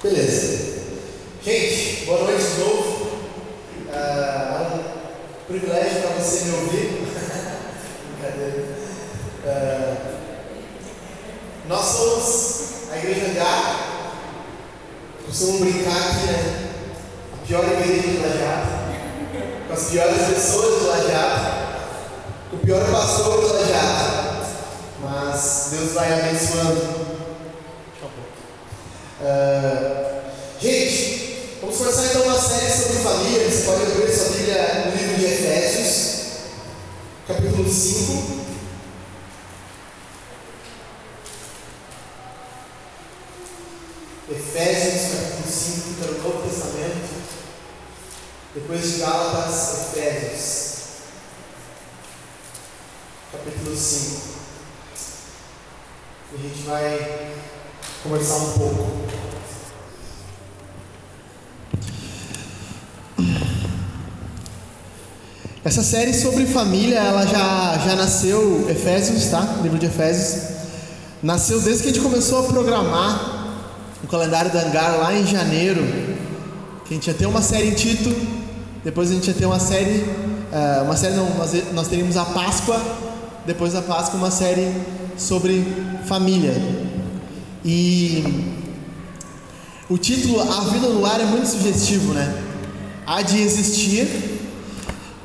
Beleza. Gente, boa noite de novo. Ah, é um privilégio para você me ouvir. Brincadeira. Ah, nós somos a Igreja H. Costumo brincar que né, a pior igreja de Lajeado, com as piores pessoas de Lajeado, com o pior pastor de Lajeado. Mas Deus vai abençoando. Uh, gente, vamos começar então uma série sobre família. Você pode abrir sua Bíblia no livro de Efésios, capítulo 5. Efésios, capítulo 5, que está no Novo Testamento. Depois de Gálatas, Efésios, capítulo 5. E a gente vai conversar um pouco. Essa série sobre família, ela já, já nasceu, Efésios, tá? Livro de Efésios. Nasceu desde que a gente começou a programar o calendário da Angar lá em janeiro. Que a gente ia ter uma série em Tito, depois a gente ia ter uma série, uh, uma série não, nós, nós teríamos a Páscoa, depois da Páscoa uma série sobre família. E o título A Vida no Lar é muito sugestivo, né? Há de existir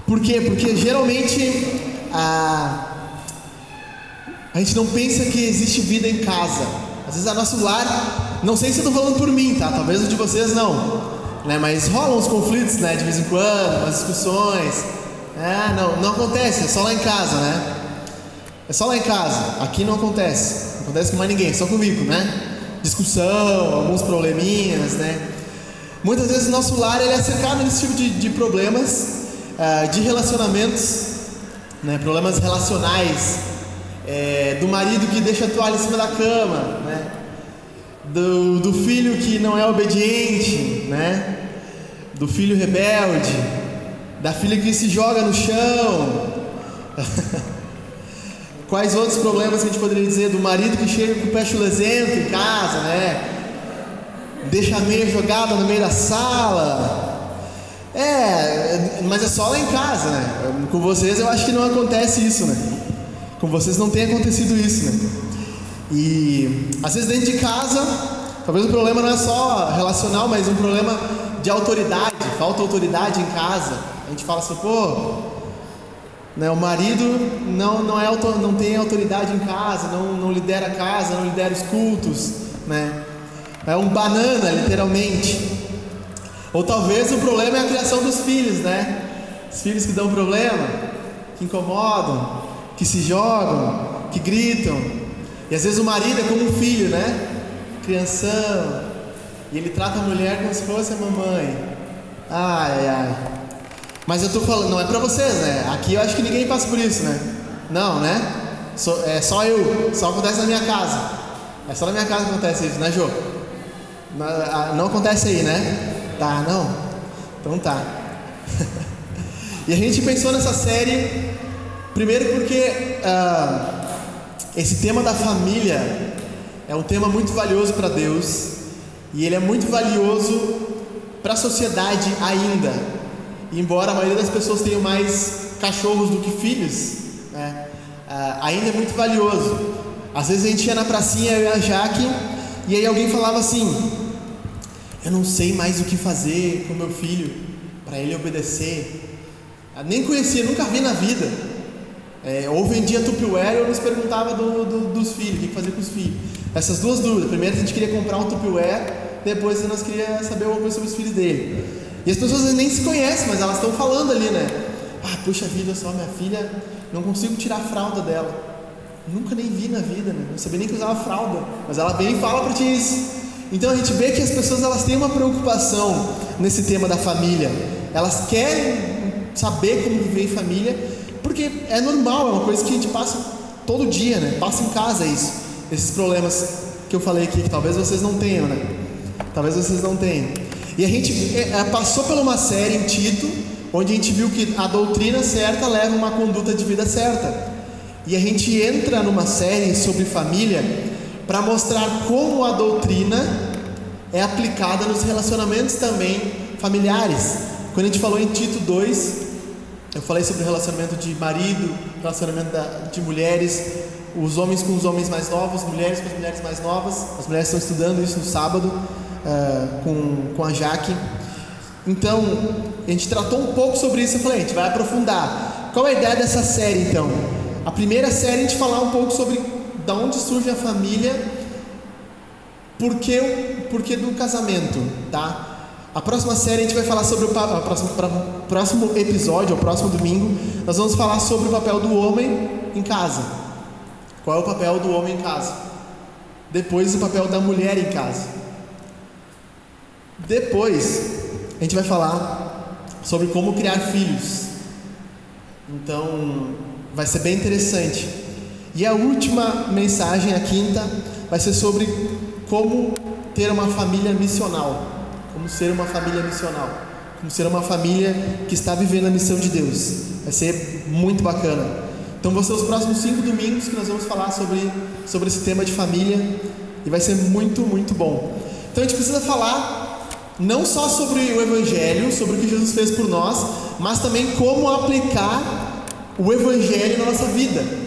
por quê? Porque geralmente a, a gente não pensa que existe vida em casa. Às vezes a nosso lar, não sei se eu estou falando por mim, tá? Talvez o de vocês não. Né? Mas rolam uns conflitos, né? De vez em quando, umas discussões. É, não, não acontece, é só lá em casa, né? É só lá em casa. Aqui não acontece. Não acontece com mais ninguém, só comigo, né? Discussão, alguns probleminhas, né? Muitas vezes o nosso lar ele é cercado desse tipo de, de problemas uh, de relacionamentos, né, problemas relacionais, é, do marido que deixa a toalha em cima da cama, né, do, do filho que não é obediente, né, do filho rebelde, da filha que se joga no chão. Quais outros problemas que a gente poderia dizer? Do marido que chega com o pé chulesento em casa, né? Deixa a meia jogada no meio da sala. É, mas é só lá em casa, né? Com vocês eu acho que não acontece isso, né? Com vocês não tem acontecido isso, né? E às vezes dentro de casa, talvez o problema não é só relacional, mas um problema de autoridade, falta autoridade em casa. A gente fala assim, pô, né, o marido não, não, é não tem autoridade em casa, não, não lidera a casa, não lidera os cultos, né? É um banana, literalmente. Ou talvez o problema é a criação dos filhos, né? Os filhos que dão problema, que incomodam, que se jogam, que gritam. E às vezes o marido é como um filho, né? Crianção. E ele trata a mulher como se fosse a mamãe. Ai, ai. Mas eu tô falando, não é pra vocês, né? Aqui eu acho que ninguém passa por isso, né? Não, né? é só eu, só acontece na minha casa. É só na minha casa que acontece isso, né, Jô? Não, não acontece aí, né? Tá, não? Então tá. e a gente pensou nessa série, primeiro porque uh, esse tema da família é um tema muito valioso para Deus e ele é muito valioso para a sociedade ainda. Embora a maioria das pessoas tenham mais cachorros do que filhos, né, uh, ainda é muito valioso. Às vezes a gente ia na pracinha, eu e a Jaque, e aí alguém falava assim: eu não sei mais o que fazer com meu filho para ele obedecer. Eu nem conhecia, nunca vi na vida. É, ou vendia Tupperware ou nos perguntava do, do, dos filhos, o que fazer com os filhos. Essas duas dúvidas. Primeiro a gente queria comprar um Tupperware, depois nós queríamos saber alguma coisa sobre os filhos dele. E as pessoas nem se conhecem, mas elas estão falando ali, né? Ah, puxa vida, só minha filha, não consigo tirar a fralda dela. Nunca nem vi na vida, né? Não sabia nem que usava fralda. Mas ela vem e fala para ti isso. Então a gente vê que as pessoas elas têm uma preocupação nesse tema da família. Elas querem saber como viver em família, porque é normal, é uma coisa que a gente passa todo dia, né? Passa em casa isso. Esses problemas que eu falei aqui, que talvez vocês não tenham, né? Talvez vocês não tenham. E a gente é, é, passou por uma série em Tito, onde a gente viu que a doutrina certa leva uma conduta de vida certa. E a gente entra numa série sobre família para mostrar como a doutrina é aplicada nos relacionamentos também familiares. Quando a gente falou em Tito 2, eu falei sobre o relacionamento de marido, relacionamento de mulheres, os homens com os homens mais novos, mulheres com as mulheres mais novas. As mulheres estão estudando isso no sábado uh, com, com a Jaque. Então, a gente tratou um pouco sobre isso. Eu falei, a gente vai aprofundar. Qual é a ideia dessa série então? A primeira série a gente falar um pouco sobre da onde surge a família, por que, por que do casamento, tá? A próxima série a gente vai falar sobre o próximo, próximo episódio, o próximo domingo, nós vamos falar sobre o papel do homem em casa. Qual é o papel do homem em casa? Depois o papel da mulher em casa. Depois a gente vai falar sobre como criar filhos. Então vai ser bem interessante. E a última mensagem, a quinta, vai ser sobre como ter uma família missional como ser uma família missional, como ser uma família que está vivendo a missão de Deus. Vai ser muito bacana. Então vão ser os próximos cinco domingos que nós vamos falar sobre, sobre esse tema de família e vai ser muito, muito bom. Então a gente precisa falar não só sobre o Evangelho, sobre o que Jesus fez por nós, mas também como aplicar o Evangelho na nossa vida.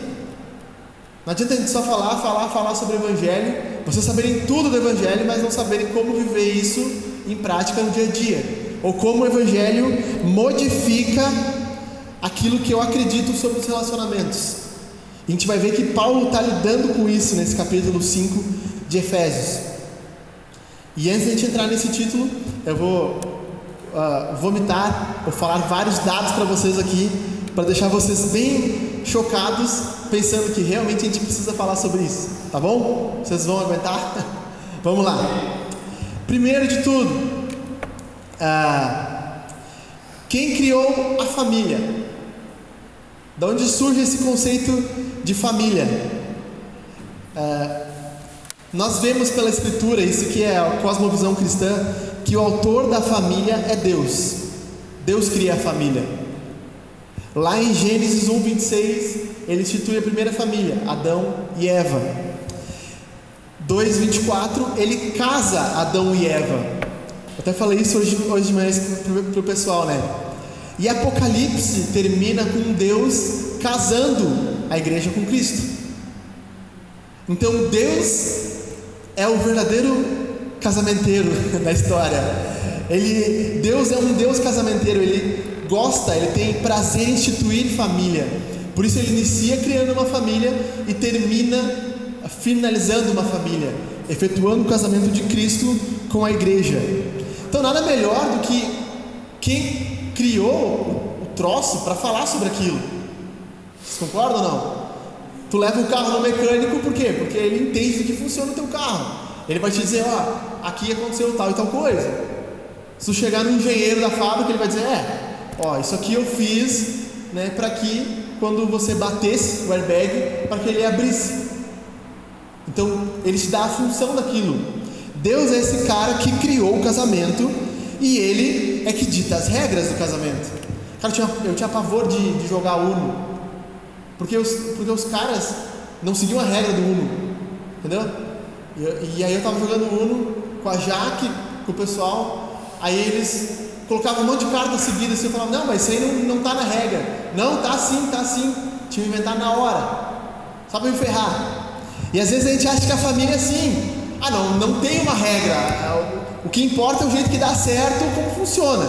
Não adianta a gente só falar, falar, falar sobre o Evangelho, vocês saberem tudo do Evangelho, mas não saberem como viver isso em prática no dia a dia, ou como o Evangelho modifica aquilo que eu acredito sobre os relacionamentos. a gente vai ver que Paulo está lidando com isso nesse capítulo 5 de Efésios. E antes de a gente entrar nesse título, eu vou uh, vomitar ou falar vários dados para vocês aqui, para deixar vocês bem chocados, pensando que realmente a gente precisa falar sobre isso, tá bom? Vocês vão aguentar? Vamos lá. Primeiro de tudo, ah, quem criou a família? Da onde surge esse conceito de família? Ah, nós vemos pela Escritura, isso que é a cosmovisão cristã, que o autor da família é Deus. Deus cria a família. Lá em Gênesis 1, 26, ele institui a primeira família, Adão e Eva. 2,24, ele casa Adão e Eva. Eu até falei isso hoje, hoje de manhã para o pessoal, né? E Apocalipse termina com Deus casando a igreja com Cristo. Então Deus é o verdadeiro casamenteiro da história. Ele, Deus é um Deus casamenteiro. Ele gosta, ele tem prazer em instituir família. Por isso ele inicia criando uma família e termina finalizando uma família, efetuando o casamento de Cristo com a igreja. Então, nada melhor do que quem criou o troço para falar sobre aquilo. Vocês concordam ou não? Tu leva o carro no mecânico por quê? Porque ele entende de que funciona o teu carro. Ele vai te dizer, ó, aqui aconteceu tal e tal coisa. Se tu chegar no engenheiro da fábrica, ele vai dizer, é, ó, isso aqui eu fiz, né, para que quando você batesse o airbag, para que ele abrisse. Então, ele te dá a função daquilo. Deus é esse cara que criou o casamento e ele é que dita as regras do casamento. Cara, eu tinha, eu tinha pavor de, de jogar Uno, porque os, porque os caras não seguiam a regra do Uno, entendeu? E, e aí eu estava jogando Uno com a Jaque, com o pessoal, aí eles colocavam um monte de cartas seguidas assim, eu falava, não, mas isso aí não, não tá na regra. Não, tá sim, tá sim. Tinha que inventar na hora. Só para me ferrar. E às vezes a gente acha que a família é assim. Ah, não, não tem uma regra. O que importa é o jeito que dá certo, como funciona.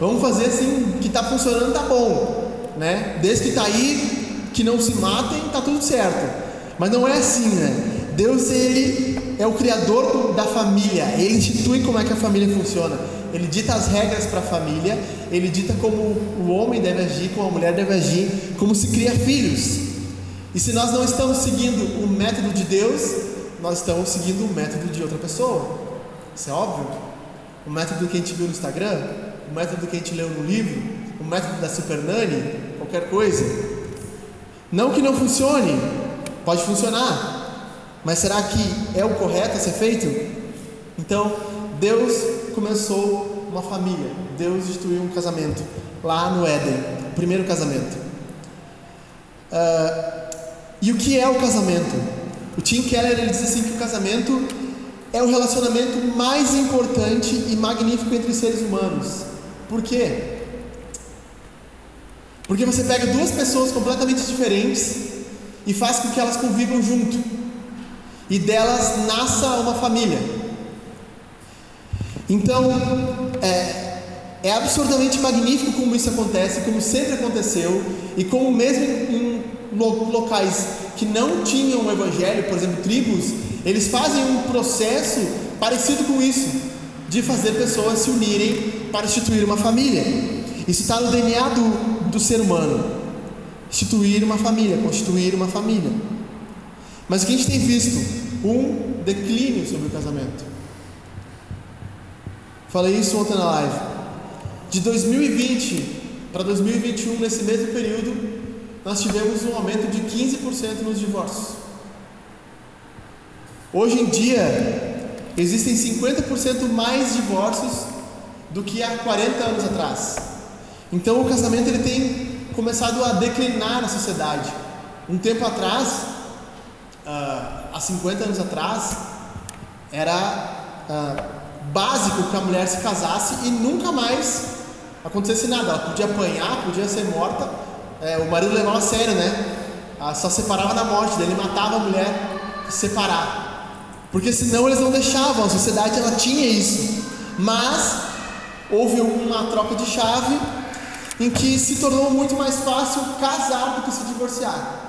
Vamos fazer assim, que está funcionando, tá bom, né? Desde que está aí, que não se matem, tá tudo certo. Mas não é assim, né? Deus ele é o criador da família. Ele institui como é que a família funciona. Ele dita as regras para a família. Ele dita como o homem deve agir, como a mulher deve agir, como se cria filhos. E se nós não estamos seguindo o método de Deus, nós estamos seguindo o método de outra pessoa. Isso é óbvio. O método que a gente viu no Instagram, o método que a gente leu no livro, o método da Super Nani, qualquer coisa. Não que não funcione, pode funcionar, mas será que é o correto a ser feito? Então, Deus começou uma família, Deus instituiu um casamento lá no Éden, o primeiro casamento. Uh, e o que é o casamento? O Tim Keller ele diz assim que o casamento é o relacionamento mais importante e magnífico entre seres humanos. Por quê? Porque você pega duas pessoas completamente diferentes e faz com que elas convivam junto. E delas nasça uma família. Então, é, é absurdamente magnífico como isso acontece, como sempre aconteceu, e como mesmo em, locais que não tinham o evangelho, por exemplo, tribos, eles fazem um processo parecido com isso, de fazer pessoas se unirem para instituir uma família. Isso está no DNA do, do ser humano. Instituir uma família, constituir uma família. Mas o que a gente tem visto? Um declínio sobre o casamento. Falei isso ontem na live. De 2020 para 2021, nesse mesmo período, nós tivemos um aumento de 15% nos divórcios. Hoje em dia, existem 50% mais divórcios do que há 40 anos atrás. Então o casamento ele tem começado a declinar na sociedade. Um tempo atrás, uh, há 50 anos atrás, era uh, básico que a mulher se casasse e nunca mais acontecesse nada. Ela podia apanhar, podia ser morta. É, o marido levava a sério, né? Ela só separava na morte, dele matava a mulher separar. Porque senão eles não deixavam, a sociedade ela tinha isso. Mas houve uma troca de chave em que se tornou muito mais fácil casar do que se divorciar.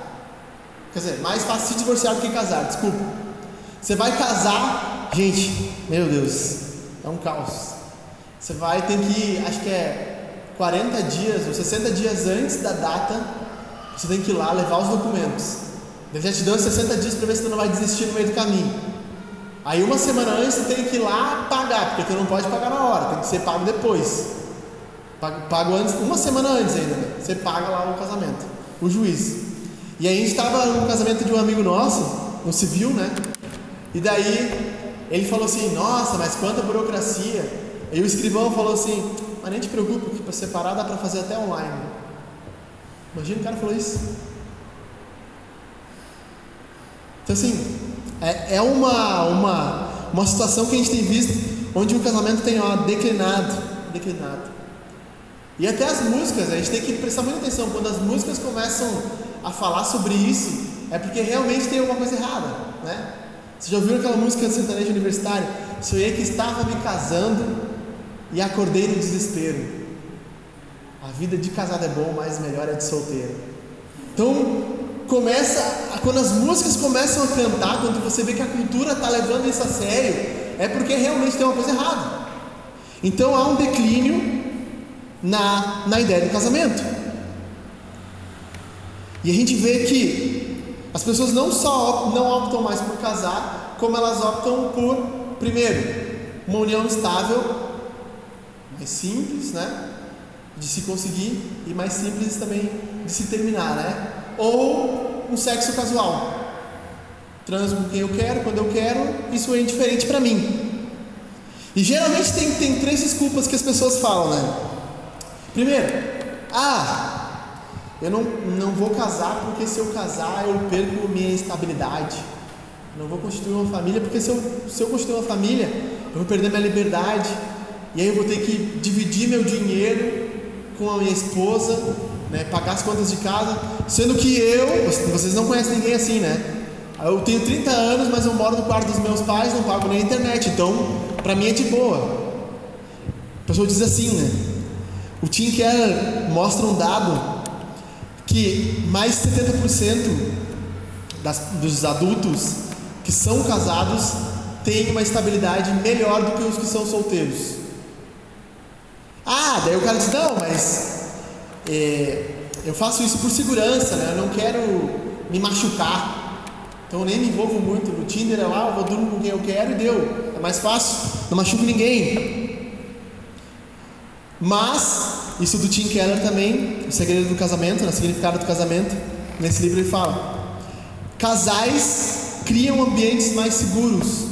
Quer dizer, mais fácil se divorciar do que casar, desculpa. Você vai casar, gente, meu Deus, é um caos. Você vai, tem que, acho que é 40 dias ou 60 dias antes da data, você tem que ir lá levar os documentos. Ele já te deu 60 dias para ver se você não vai desistir no meio do caminho. Aí uma semana antes você tem que ir lá pagar, porque você não pode pagar na hora, tem que ser pago depois. Pago, antes, uma semana antes ainda, né? Você paga lá o casamento, o juiz. E aí a gente estava no casamento de um amigo nosso, no civil, né? E daí ele falou assim, nossa, mas quanta burocracia. E o escrivão falou assim, mas nem te preocupe, que para separar dá para fazer até online. Imagina o cara falou isso. Então assim, é, é uma, uma, uma situação que a gente tem visto onde o casamento tem ó, declinado, declinado. E até as músicas, a gente tem que prestar muita atenção. Quando as músicas começam a falar sobre isso, é porque realmente tem alguma coisa errada, né? Você já ouviu aquela música do sertanejo universitário? Sonhei que estava me casando e acordei no desespero. A vida de casado é bom, mas melhor é de solteiro. Então, começa, quando as músicas começam a cantar, quando você vê que a cultura está levando isso a sério, é porque realmente tem uma coisa errada. Então há um declínio na, na ideia do casamento. E a gente vê que as pessoas não só não optam mais por casar, como elas optam por, primeiro, uma união estável, mais simples, né? De se conseguir e mais simples também de se terminar, né? Ou um sexo casual. Transo com quem eu quero, quando eu quero, isso é indiferente para mim. E geralmente tem, tem três desculpas que as pessoas falam, né? Primeiro, ah, eu não, não vou casar porque se eu casar eu perco minha estabilidade. Não vou constituir uma família porque se eu, se eu constituir uma família eu vou perder minha liberdade. E aí eu vou ter que dividir meu dinheiro com a minha esposa, né, pagar as contas de casa, sendo que eu, vocês não conhecem ninguém assim, né? Eu tenho 30 anos, mas eu moro no quarto dos meus pais, não pago nem internet, então para mim é de boa. A pessoa diz assim, né? O Tim Keller mostra um dado que mais de 70% das, dos adultos que são casados têm uma estabilidade melhor do que os que são solteiros. Ah, daí o cara diz: não, mas é, eu faço isso por segurança, né? eu não quero me machucar. Então eu nem me envolvo muito no Tinder, é lá, eu vou dormir com quem eu quero e deu. É mais fácil, não machuco ninguém. Mas, isso do Tim Keller também, o segredo do casamento, né, o significado do casamento, nesse livro ele fala: casais criam ambientes mais seguros.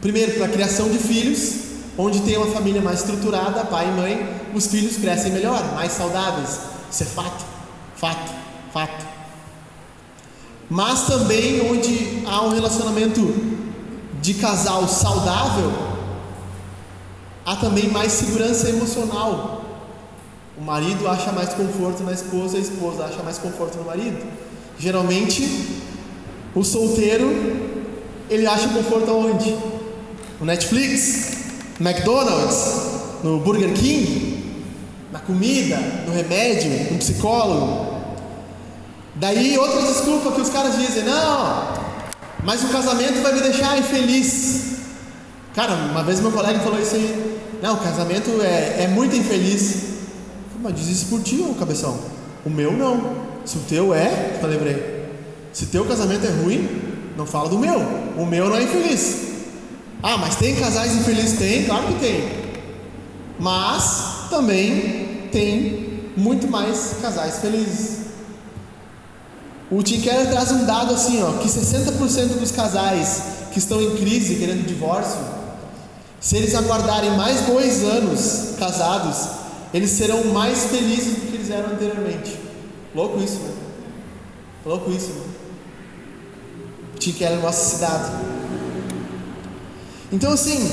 Primeiro, para a criação de filhos, onde tem uma família mais estruturada, pai e mãe, os filhos crescem melhor, mais saudáveis. Isso é fato, fato, fato. Mas também onde há um relacionamento de casal saudável, há também mais segurança emocional. O marido acha mais conforto na esposa, a esposa acha mais conforto no marido. Geralmente, o solteiro ele acha conforto aonde? No Netflix, no McDonald's, no Burger King, na comida, no remédio, no psicólogo. Daí outra desculpa que os caras dizem, não, mas o casamento vai me deixar infeliz. Cara, uma vez meu colega falou isso aí, não, o casamento é, é muito infeliz. Mas diz isso por ti, ô cabeção. O meu não. Se o teu é, eu lembrei. Se teu casamento é ruim, não fala do meu. O meu não é infeliz. Ah, mas tem casais infelizes? Tem, claro que tem. Mas também tem muito mais casais felizes. O Tim Keller traz um dado assim, ó, que 60% dos casais que estão em crise, querendo divórcio, se eles aguardarem mais dois anos casados, eles serão mais felizes do que eles eram anteriormente. Louco isso, né? Louco isso, né? Tim Keller esse dado. Então, assim,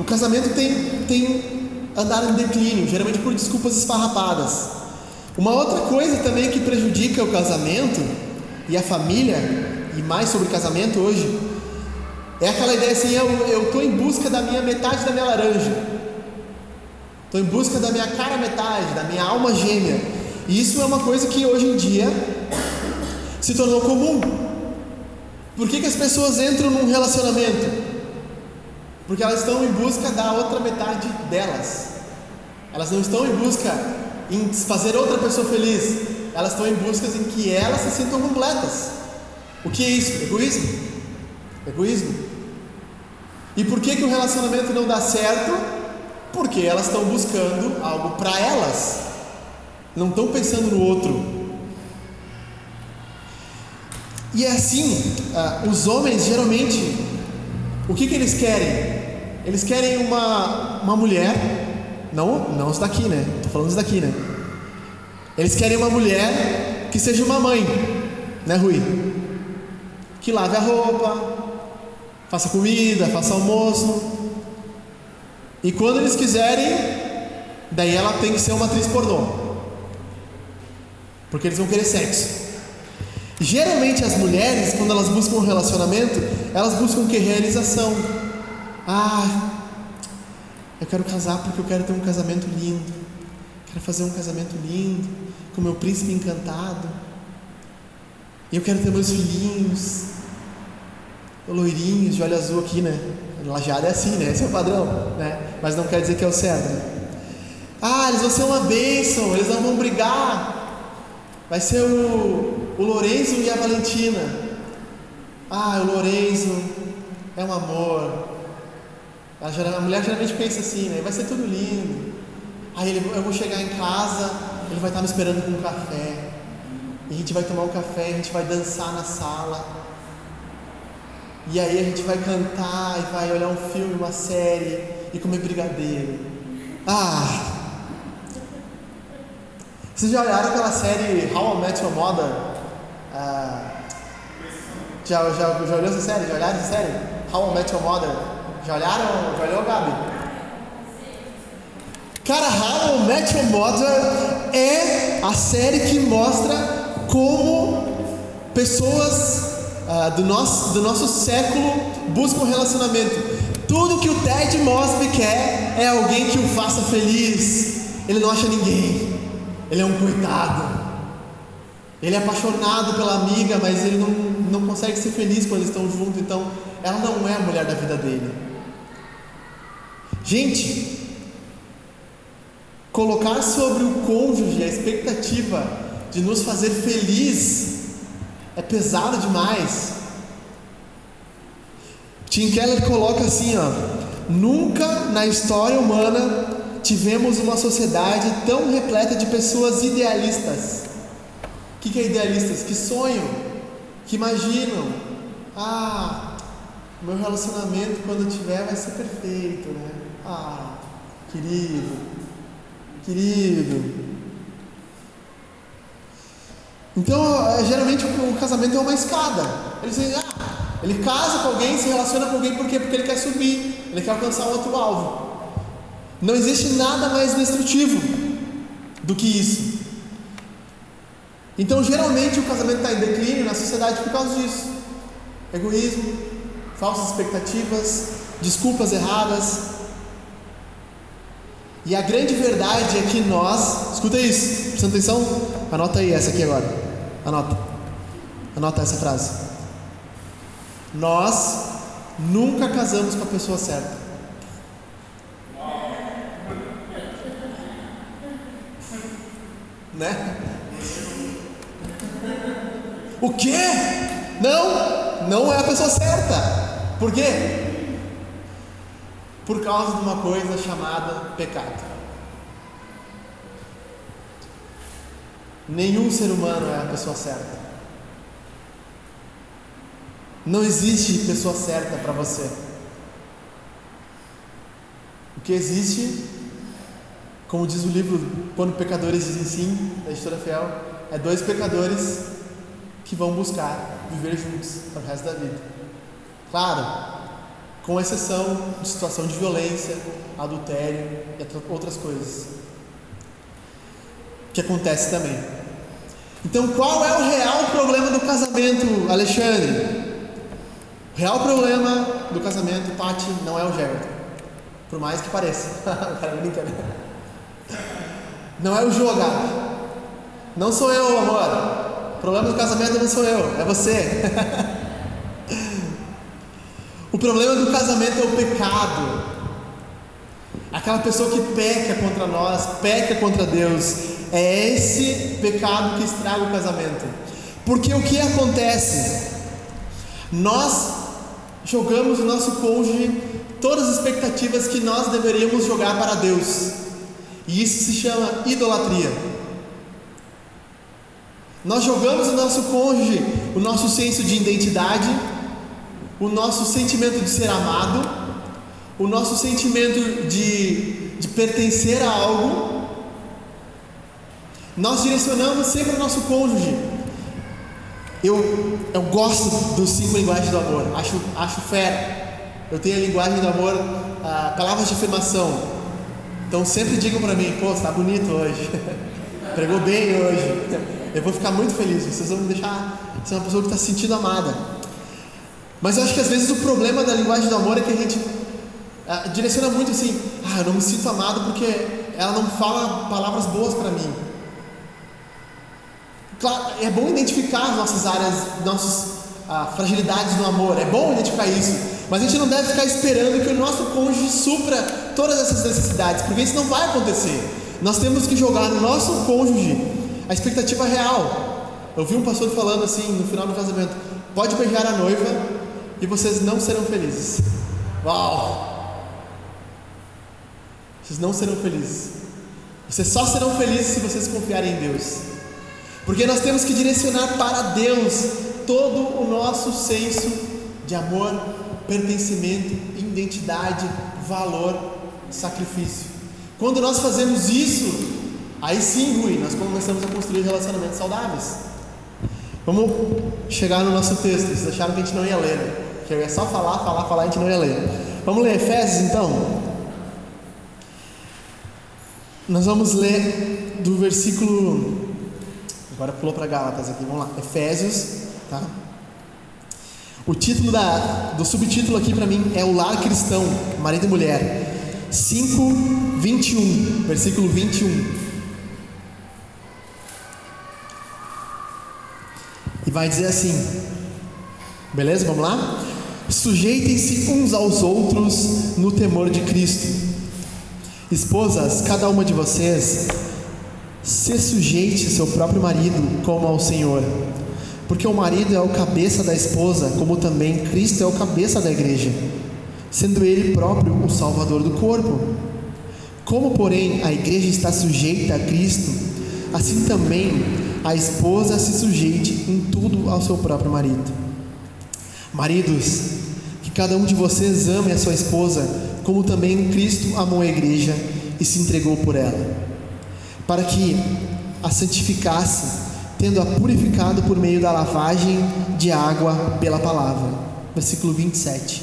o casamento tem, tem andado em declínio, geralmente por desculpas esfarrapadas. Uma outra coisa também que prejudica o casamento e a família, e mais sobre casamento hoje, é aquela ideia assim: eu estou em busca da minha metade da minha laranja. Estou em busca da minha cara metade, da minha alma gêmea. E isso é uma coisa que hoje em dia se tornou comum. Por que, que as pessoas entram num relacionamento? Porque elas estão em busca da outra metade delas. Elas não estão em busca em fazer outra pessoa feliz. Elas estão em busca em que elas se sintam completas. O que é isso? Egoísmo. Egoísmo. E por que, que o relacionamento não dá certo? Porque elas estão buscando algo para elas, não estão pensando no outro. E é assim, uh, os homens geralmente, o que, que eles querem? Eles querem uma, uma mulher, não, não os daqui, né? Estou falando os daqui, né? Eles querem uma mulher que seja uma mãe, né, Rui? Que lave a roupa, faça comida, faça almoço, e quando eles quiserem, daí ela tem que ser uma atriz pornô. Porque eles vão querer sexo. Geralmente as mulheres, quando elas buscam um relacionamento, elas buscam que? Realização. Ah, eu quero casar porque eu quero ter um casamento lindo. Quero fazer um casamento lindo, com meu príncipe encantado. E eu quero ter meus filhinhos, loirinhos, de olho azul aqui, né? Lajeado é assim, né? Esse é o padrão, né? Mas não quer dizer que é o certo. Né? Ah, eles vão ser uma bênção, eles não vão brigar. Vai ser o, o Lorenzo e a Valentina. Ah, o Lorenzo é um amor. A, mulher geralmente pensa assim, né? Vai ser tudo lindo. Aí ele, eu vou chegar em casa, ele vai estar me esperando com um café. E a gente vai tomar um café, a gente vai dançar na sala. E aí a gente vai cantar e vai olhar um filme, uma série e comer brigadeiro. Ah! Vocês já olharam aquela série How I Met Your Mother? Ah, já, já, já olhou essa série? Já olharam essa série? How I Met Your Mother? Já olharam? Já olhou, Gabi? Cara, How I Met Your Mother é a série que mostra como pessoas uh, do, nosso, do nosso século busca um relacionamento. Tudo que o Ted Mosby quer é alguém que o faça feliz. Ele não acha ninguém. Ele é um coitado. Ele é apaixonado pela amiga, mas ele não, não consegue ser feliz quando eles estão juntos. Então, ela não é a mulher da vida dele. Gente, colocar sobre o cônjuge a expectativa de nos fazer feliz é pesado demais. Tim Keller coloca assim, ó: nunca na história humana tivemos uma sociedade tão repleta de pessoas idealistas. O que, que é idealistas? Que sonham, que imaginam. Ah, meu relacionamento quando tiver vai ser perfeito, né? Ah, querido, querido, então, é, geralmente o casamento é uma escada. Eles dizem, ah, Ele casa com alguém, se relaciona com alguém, por quê? Porque ele quer subir, ele quer alcançar outro alvo. Não existe nada mais destrutivo do que isso. Então, geralmente, o casamento está em declínio na sociedade por causa disso: egoísmo, falsas expectativas, desculpas erradas. E a grande verdade é que nós, escuta isso, presta atenção, anota aí essa aqui agora, anota, anota essa frase. Nós nunca casamos com a pessoa certa. Né? O quê? Não, não é a pessoa certa. Por quê? Por causa de uma coisa chamada pecado. Nenhum ser humano é a pessoa certa. Não existe pessoa certa para você. O que existe, como diz o livro Quando Pecadores Dizem Sim, da editora Fiel, é dois pecadores que vão buscar viver juntos para o resto da vida. Claro, com exceção de situação de violência, adultério e outras coisas. Que acontece também. Então, qual é o real problema do casamento, Alexandre? O real problema do casamento, Tati, não é o Geraldo. Por mais que pareça. Cara, brincadeira. Não é o jogado. Não sou eu, amor. O problema do casamento não sou eu, é você. o problema do casamento é o pecado. Aquela pessoa que peca contra nós, peca contra Deus. É esse pecado que estraga o casamento. Porque o que acontece? Nós jogamos o nosso cônjuge todas as expectativas que nós deveríamos jogar para Deus. E isso se chama idolatria. Nós jogamos o nosso cônjuge, o nosso senso de identidade, o nosso sentimento de ser amado, o nosso sentimento de, de pertencer a algo. Nós direcionamos sempre o nosso cônjuge. Eu, eu gosto dos cinco linguagens do amor, acho, acho fera. Eu tenho a linguagem do amor, ah, palavras de afirmação. Então sempre digam para mim, pô, está bonito hoje, pregou bem hoje. Eu vou ficar muito feliz, vocês vão me deixar ser uma pessoa que está se sentindo amada. Mas eu acho que às vezes o problema da linguagem do amor é que a gente uh, direciona muito assim: ah, eu não me sinto amado porque ela não fala palavras boas para mim. Claro, é bom identificar as nossas áreas, nossas uh, fragilidades no amor, é bom identificar isso, mas a gente não deve ficar esperando que o nosso cônjuge supra todas essas necessidades, porque isso não vai acontecer. Nós temos que jogar no nosso cônjuge a expectativa real. Eu vi um pastor falando assim no final do casamento: pode beijar a noiva e vocês não serão felizes. Uau! Vocês não serão felizes. Vocês só serão felizes se vocês confiarem em Deus. Porque nós temos que direcionar para Deus todo o nosso senso de amor, pertencimento, identidade, valor, sacrifício. Quando nós fazemos isso, Aí sim, Rui, nós começamos a construir relacionamentos saudáveis. Vamos chegar no nosso texto. Vocês acharam que a gente não ia ler, né? Que eu ia só falar, falar, falar, a gente não ia ler. Vamos ler Efésios então? Nós vamos ler do versículo. Agora pulou para Gálatas aqui, vamos lá. Efésios, tá? O título da, do subtítulo aqui para mim é O Lar Cristão, Marido e Mulher. 5, 21, versículo 21. E vai dizer assim: beleza? Vamos lá? Sujeitem-se uns aos outros no temor de Cristo. Esposas, cada uma de vocês se sujeite seu próprio marido como ao Senhor. Porque o marido é o cabeça da esposa, como também Cristo é o cabeça da igreja, sendo ele próprio o salvador do corpo. Como, porém, a igreja está sujeita a Cristo, assim também a esposa se sujeite em tudo ao seu próprio marido. Maridos, que cada um de vocês ame a sua esposa, como também Cristo amou a igreja e se entregou por ela, para que a santificasse, tendo-a purificado por meio da lavagem de água pela palavra. versículo 27,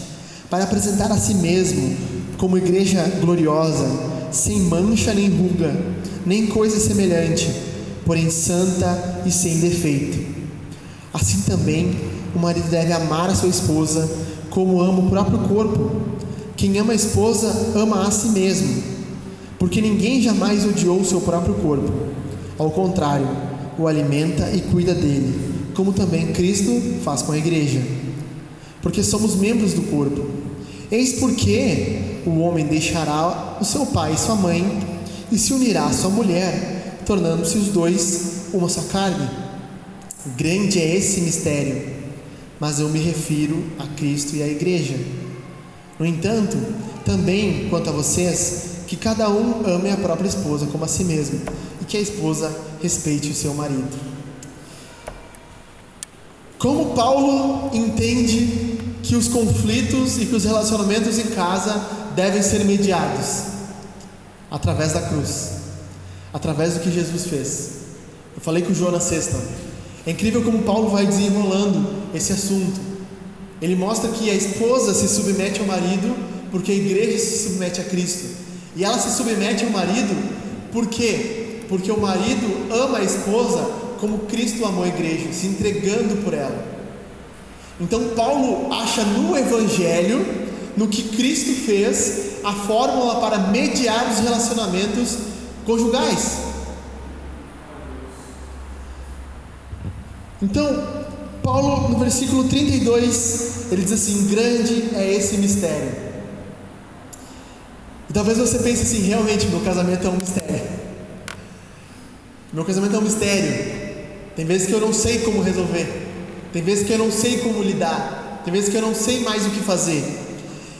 para apresentar a si mesmo como igreja gloriosa, sem mancha nem ruga, nem coisa semelhante, porém santa e sem defeito. Assim também o marido deve amar a sua esposa como ama o próprio corpo. Quem ama a esposa ama a si mesmo, porque ninguém jamais odiou o seu próprio corpo. Ao contrário, o alimenta e cuida dele, como também Cristo faz com a igreja. Porque somos membros do corpo. Eis porque o homem deixará o seu pai e sua mãe e se unirá à sua mulher, tornando-se os dois uma só carne. Grande é esse mistério, mas eu me refiro a Cristo e à igreja. No entanto, também quanto a vocês, que cada um ame a própria esposa como a si mesmo, e que a esposa respeite o seu marido. Como Paulo entende que os conflitos e que os relacionamentos em casa devem ser mediados? Através da cruz, através do que Jesus fez. Eu falei com o João na sexta. É incrível como Paulo vai desenrolando esse assunto. Ele mostra que a esposa se submete ao marido porque a igreja se submete a Cristo. E ela se submete ao marido por quê? Porque o marido ama a esposa como Cristo amou a igreja, se entregando por ela. Então Paulo acha no evangelho, no que Cristo fez, a fórmula para mediar os relacionamentos conjugais. Então, Paulo, no versículo 32, ele diz assim: Grande é esse mistério. Talvez você pense assim: realmente, meu casamento é um mistério. Meu casamento é um mistério. Tem vezes que eu não sei como resolver. Tem vezes que eu não sei como lidar. Tem vezes que eu não sei mais o que fazer.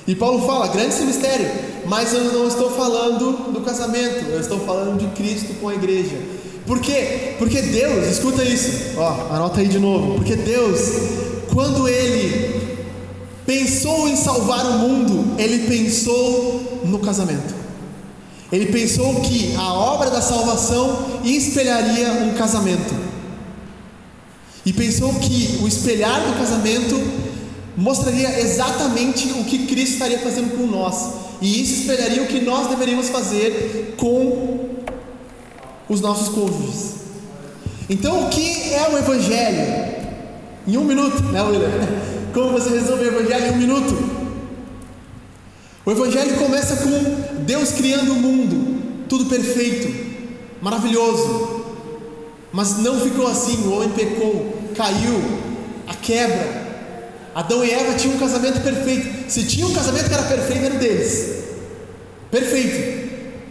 E Paulo fala: grande esse mistério. Mas eu não estou falando do casamento, eu estou falando de Cristo com a igreja. Por quê? Porque Deus, escuta isso, ó, anota aí de novo. Porque Deus, quando Ele pensou em salvar o mundo, Ele pensou no casamento. Ele pensou que a obra da salvação espelharia um casamento. E pensou que o espelhar do casamento mostraria exatamente o que Cristo estaria fazendo com nós. E isso espelharia o que nós deveríamos fazer com os nossos cônjuges. Então, o que é o Evangelho? Em um minuto, né, William? Como você resume o Evangelho em um minuto? O Evangelho começa com Deus criando o mundo, tudo perfeito, maravilhoso. Mas não ficou assim, o homem pecou, caiu, a quebra. Adão e Eva tinham um casamento perfeito. Se tinha um casamento que era perfeito, era deles. Perfeito.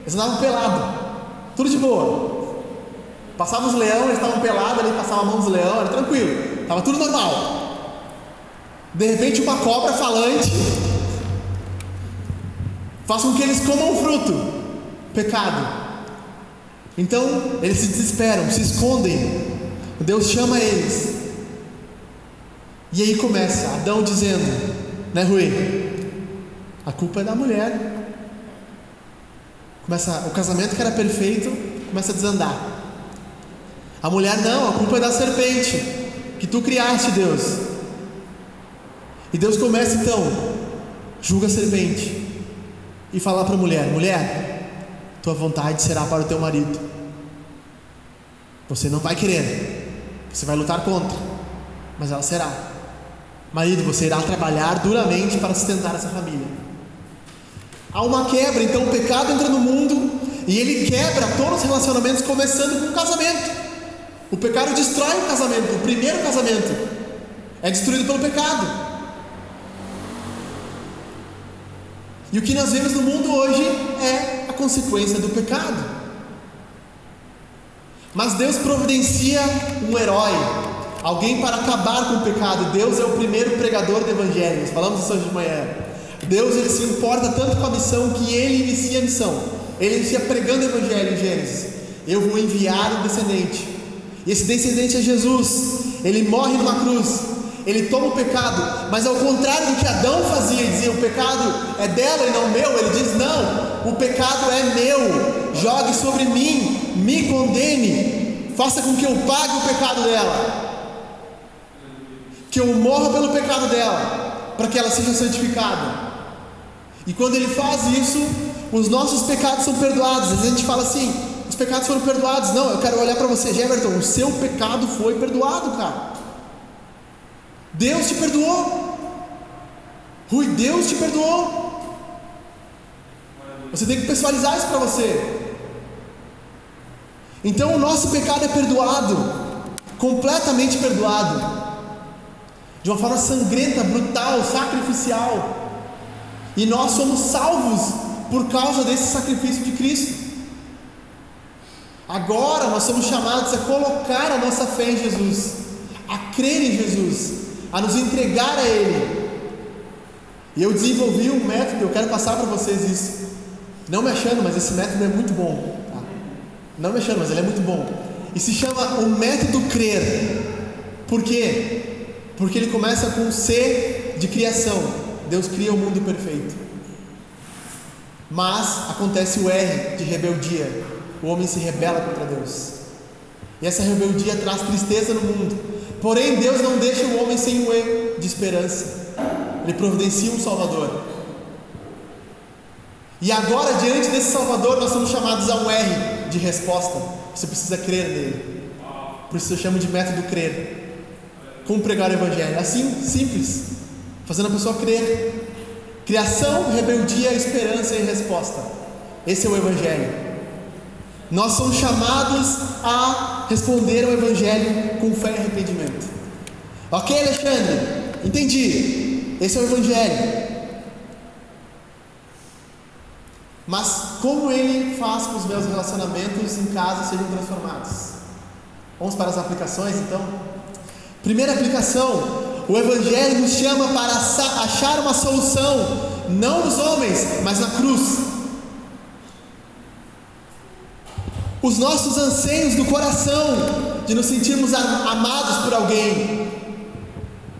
Eles andavam pelados. Tudo de boa. Passavam os leões, eles estavam pelados ali, passava a mão dos leões, era tranquilo. Estava tudo normal. De repente uma cobra falante faz com que eles comam fruto. Pecado. Então eles se desesperam, se escondem. Deus chama eles. E aí começa Adão dizendo, né, Rui? A culpa é da mulher. Começa o casamento que era perfeito começa a desandar. A mulher não, a culpa é da serpente que tu criaste, Deus. E Deus começa então julga a serpente e fala para a mulher: mulher, tua vontade será para o teu marido. Você não vai querer, você vai lutar contra, mas ela será. Marido, você irá trabalhar duramente para sustentar essa família. Há uma quebra, então o pecado entra no mundo e ele quebra todos os relacionamentos, começando com o casamento. O pecado destrói o casamento, o primeiro casamento é destruído pelo pecado. E o que nós vemos no mundo hoje é a consequência do pecado. Mas Deus providencia um herói, alguém para acabar com o pecado. Deus é o primeiro pregador do Evangelho. Falamos isso hoje de manhã. Deus ele se importa tanto com a missão que ele inicia a missão. Ele inicia pregando o evangelho em Gênesis. Eu vou enviar um descendente. E esse descendente é Jesus. Ele morre numa cruz. Ele toma o pecado, mas ao contrário do que Adão fazia, dizia o pecado é dela e não meu, ele diz: não, o pecado é meu, jogue sobre mim, me condene, faça com que eu pague o pecado dela, que eu morra pelo pecado dela, para que ela seja santificada. E quando Ele faz isso, os nossos pecados são perdoados. Às vezes a gente fala assim: os pecados foram perdoados. Não, eu quero olhar para você, Jefferson, o seu pecado foi perdoado, cara. Deus te perdoou. Rui, Deus te perdoou. Você tem que pessoalizar isso para você. Então o nosso pecado é perdoado, completamente perdoado, de uma forma sangrenta, brutal, sacrificial. E nós somos salvos por causa desse sacrifício de Cristo. Agora nós somos chamados a colocar a nossa fé em Jesus, a crer em Jesus, a nos entregar a Ele. E eu desenvolvi um método, eu quero passar para vocês isso. Não me achando, mas esse método é muito bom. Tá? Não me achando, mas ele é muito bom. E se chama o método crer. Por quê? Porque ele começa com C de criação. Deus cria o mundo perfeito. Mas acontece o R de rebeldia. O homem se rebela contra Deus. E essa rebeldia traz tristeza no mundo. Porém, Deus não deixa o homem sem um E de esperança. Ele providencia um Salvador. E agora, diante desse Salvador, nós somos chamados a um R de resposta. Você precisa crer nele. Por isso eu chamo de método crer. Como pregar o Evangelho? Assim, simples. Fazendo a pessoa crer. Criação, rebeldia, esperança e resposta. Esse é o Evangelho. Nós somos chamados a responder ao Evangelho com fé e arrependimento. Ok, Alexandre? Entendi. Esse é o Evangelho. Mas como ele faz com os meus relacionamentos em casa sejam transformados? Vamos para as aplicações então? Primeira aplicação: o Evangelho nos chama para achar uma solução, não nos homens, mas na cruz. Os nossos anseios do coração de nos sentirmos amados por alguém,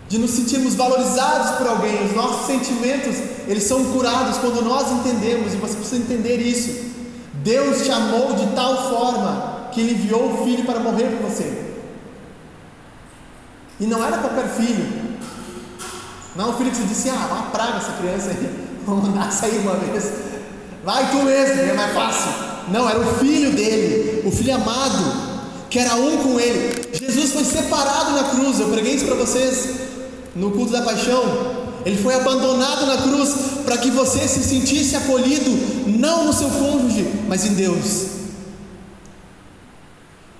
de nos sentirmos valorizados por alguém, os nossos sentimentos, eles são curados quando nós entendemos, e você precisa entender isso. Deus te amou de tal forma que Ele enviou o Filho para morrer por você. E não era qualquer filho. Não é um filho que você disse, ah, uma praga essa criança aí, vamos mandar sair uma vez. Vai tu mesmo, é mais fácil. Não, era o filho dele, o filho amado, que era um com ele. Jesus foi separado na cruz, eu preguei isso para vocês no culto da paixão, ele foi abandonado na cruz para que você se sentisse acolhido, não no seu cônjuge, mas em Deus.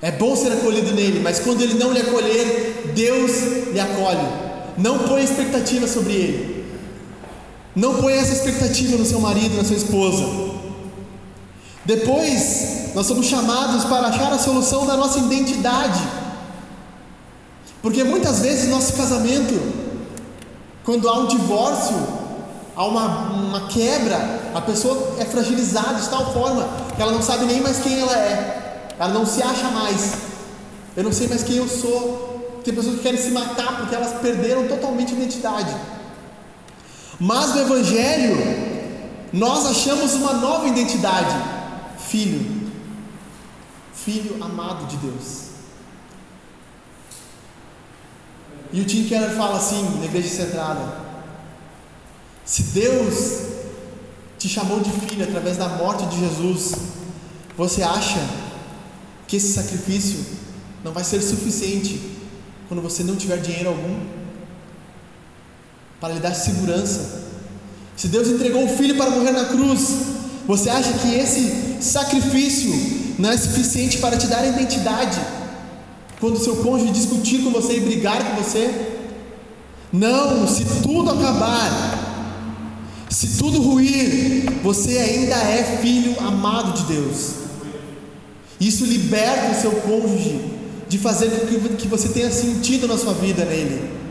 É bom ser acolhido nele, mas quando ele não lhe acolher, Deus lhe acolhe. Não põe expectativa sobre ele. Não põe essa expectativa no seu marido, na sua esposa. Depois, nós somos chamados para achar a solução da nossa identidade. Porque muitas vezes nosso casamento quando há um divórcio, há uma, uma quebra, a pessoa é fragilizada de tal forma que ela não sabe nem mais quem ela é, ela não se acha mais. Eu não sei mais quem eu sou. Tem pessoas que querem se matar porque elas perderam totalmente a identidade. Mas no Evangelho, nós achamos uma nova identidade: filho, filho amado de Deus. E o Tim Keller fala assim na igreja centrada: se Deus te chamou de filho através da morte de Jesus, você acha que esse sacrifício não vai ser suficiente quando você não tiver dinheiro algum para lhe dar segurança? Se Deus entregou o filho para morrer na cruz, você acha que esse sacrifício não é suficiente para te dar identidade? Quando seu cônjuge discutir com você e brigar com você? Não, se tudo acabar, se tudo ruir, você ainda é filho amado de Deus. Isso liberta o seu cônjuge de fazer com que você tenha sentido na sua vida nele.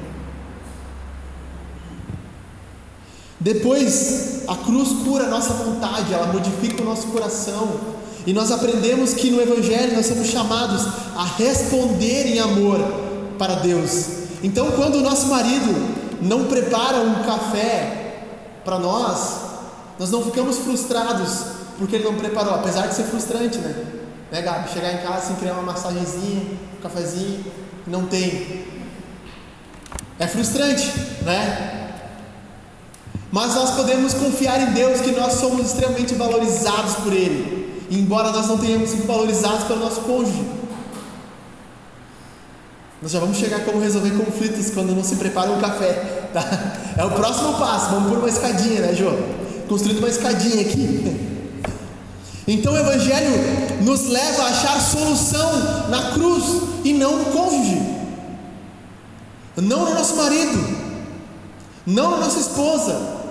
Depois, a cruz cura a nossa vontade, ela modifica o nosso coração, e nós aprendemos que no Evangelho nós somos chamados a responder em amor para Deus. Então, quando o nosso marido não prepara um café para nós, nós não ficamos frustrados porque ele não preparou, apesar de ser frustrante, né? Né, Gabi? Chegar em casa sem criar uma massagenzinha, um cafezinho, não tem. É frustrante, né? Mas nós podemos confiar em Deus que nós somos extremamente valorizados por Ele, embora nós não tenhamos sido valorizados pelo nosso cônjuge. Nós já vamos chegar a como resolver conflitos quando não se prepara um café. Tá? É o próximo passo. Vamos por uma escadinha, né, João? Construindo uma escadinha aqui. Então o Evangelho nos leva a achar solução na cruz e não no cônjuge, não no nosso marido, não na nossa esposa.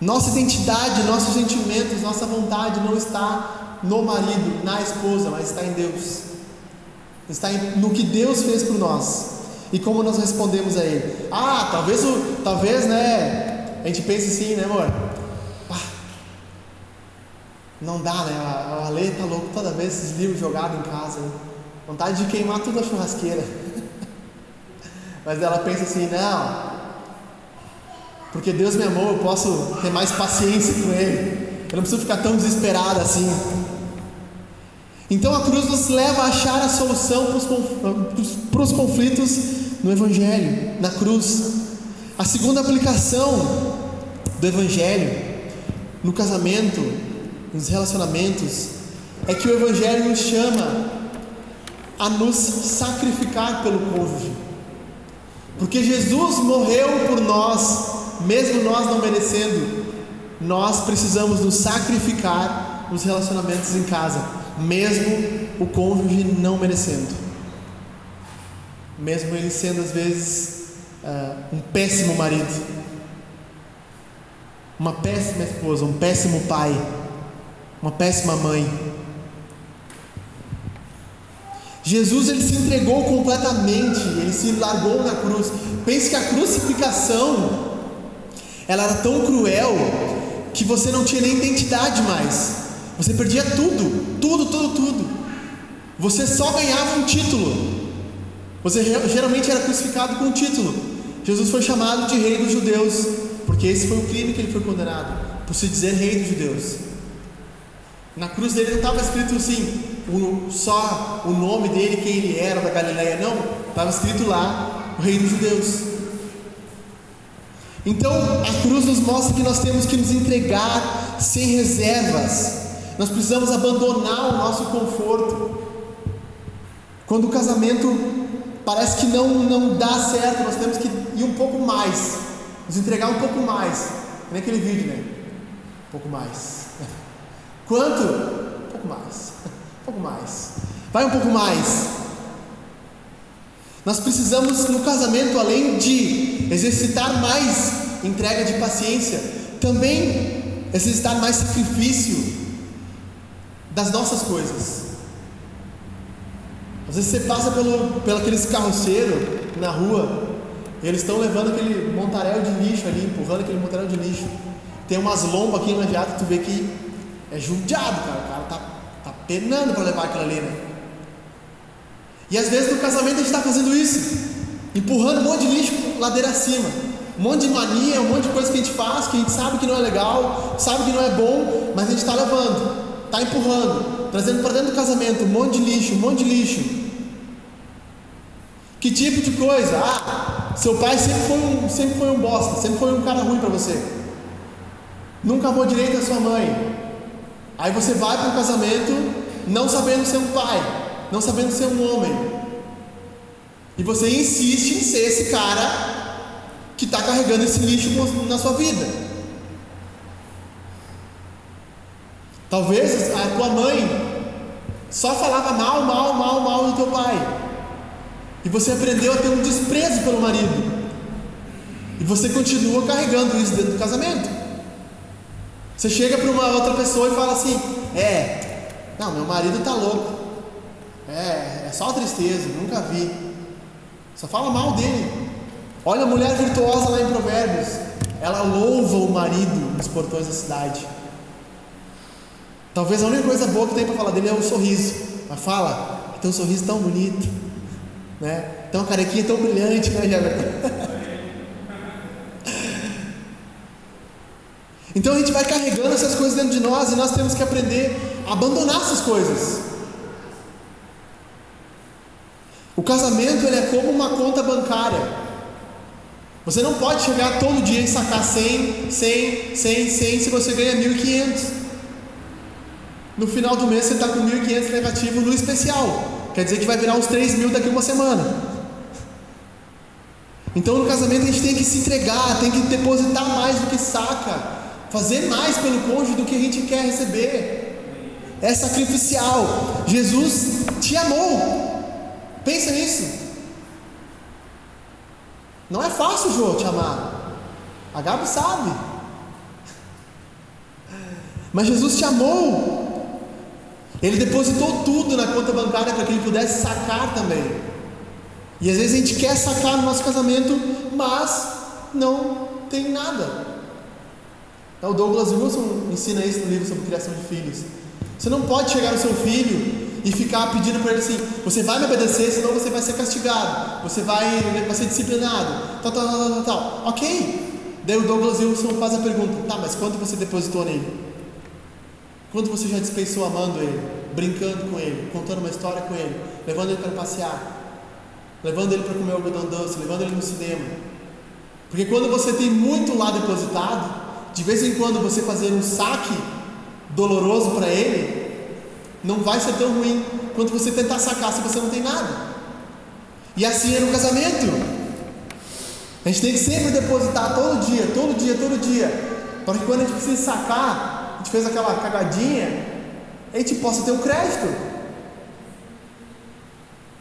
Nossa identidade, nossos sentimentos, nossa vontade não está no marido, na esposa, mas está em Deus. Está no que Deus fez por nós e como nós respondemos a Ele. Ah, talvez o, talvez, né? A gente pense assim, né, amor? Ah, não dá, né? A, a Ale tá louco toda vez esses livros jogados em casa. Né? Vontade de queimar tudo a churrasqueira. Mas ela pensa assim, não, porque Deus me amou, eu posso ter mais paciência com Ele. Eu não preciso ficar tão desesperado assim. Então a cruz nos leva a achar a solução para os conflitos no Evangelho, na cruz. A segunda aplicação do Evangelho no casamento, nos relacionamentos, é que o Evangelho nos chama a nos sacrificar pelo cônjuge. Porque Jesus morreu por nós mesmo nós não merecendo, nós precisamos nos sacrificar nos relacionamentos em casa, mesmo o cônjuge não merecendo, mesmo ele sendo às vezes uh, um péssimo marido, uma péssima esposa, um péssimo pai, uma péssima mãe. Jesus ele se entregou completamente, ele se largou na cruz. Pense que a crucificação ela era tão cruel que você não tinha nem identidade mais. Você perdia tudo, tudo, tudo, tudo. Você só ganhava um título. Você geralmente era crucificado com um título. Jesus foi chamado de rei dos judeus, porque esse foi o crime que ele foi condenado, por se dizer rei dos judeus. Na cruz dele não estava escrito assim, só o nome dele, quem ele era, da Galileia, não. Estava escrito lá, o rei dos judeus. Então, a cruz nos mostra que nós temos que nos entregar sem reservas. Nós precisamos abandonar o nosso conforto. Quando o casamento parece que não, não dá certo, nós temos que ir um pouco mais, nos entregar um pouco mais. Nem aquele vídeo, né? Um pouco mais. Quanto? Um pouco mais. Um pouco mais. Vai um pouco mais. Nós precisamos no casamento, além de exercitar mais entrega de paciência, também exercitar mais sacrifício das nossas coisas. Às vezes você passa pelo, pelo aqueles carroceiros na rua, eles estão levando aquele montaréu de lixo ali, empurrando aquele montaréu de lixo. Tem umas lombas aqui na jata, tu vê que é judiado, cara. O cara tá, tá penando para levar aquilo ali, né? E às vezes no casamento a gente está fazendo isso, empurrando um monte de lixo ladeira acima, um monte de mania, um monte de coisa que a gente faz, que a gente sabe que não é legal, sabe que não é bom, mas a gente está levando, está empurrando, trazendo para dentro do casamento um monte de lixo, um monte de lixo. Que tipo de coisa? Ah, seu pai sempre foi um, sempre foi um bosta, sempre foi um cara ruim para você. Nunca amou direito a sua mãe. Aí você vai para o casamento não sabendo ser um pai, não sabendo ser um homem. E você insiste em ser esse cara que está carregando esse lixo na sua vida. Talvez a tua mãe só falava mal, mal, mal, mal do teu pai. E você aprendeu a ter um desprezo pelo marido. E você continua carregando isso dentro do casamento. Você chega para uma outra pessoa e fala assim: É, não, meu marido está louco. É, é só tristeza, nunca vi. Só fala mal dele. Olha a mulher virtuosa lá em Provérbios. Ela louva o marido nos portões da cidade. Talvez a única coisa boa que tem para falar dele é o sorriso. Mas fala, tem um sorriso tão bonito, né? Tem uma carequinha tão brilhante, né, Jefferson? Então a gente vai carregando essas coisas dentro de nós e nós temos que aprender a abandonar essas coisas. O casamento ele é como uma conta bancária. Você não pode chegar todo dia e sacar 100, 100, 100, 100 se você ganha 1.500. No final do mês você está com 1.500 negativo no especial. Quer dizer que vai virar uns 3 mil daqui uma semana. Então no casamento a gente tem que se entregar, tem que depositar mais do que saca, fazer mais pelo cônjuge do que a gente quer receber. É sacrificial. Jesus te amou. Pensa nisso. Não é fácil, João, te amar. A Gabi sabe. Mas Jesus te amou. Ele depositou tudo na conta bancária para que ele pudesse sacar também. E às vezes a gente quer sacar no nosso casamento, mas não tem nada. Então, o Douglas Wilson ensina isso no livro sobre criação de filhos. Você não pode chegar no seu filho e ficar pedindo para ele assim: você vai me obedecer, senão você vai ser castigado, você vai, vai ser disciplinado, tal, tal, tal, tal, tal. Ok. Daí o Douglas Wilson faz a pergunta: tá, mas quanto você depositou nele? Quanto você já dispensou amando ele, brincando com ele, contando uma história com ele, levando ele para passear? levando ele para comer algodão doce, levando ele no cinema. Porque quando você tem muito lá depositado, de vez em quando você fazer um saque doloroso para ele, não vai ser tão ruim quanto você tentar sacar se você não tem nada. E assim é no casamento. A gente tem que sempre depositar todo dia, todo dia, todo dia, para que quando a gente precisa sacar, a gente fez aquela cagadinha, a gente possa ter um crédito.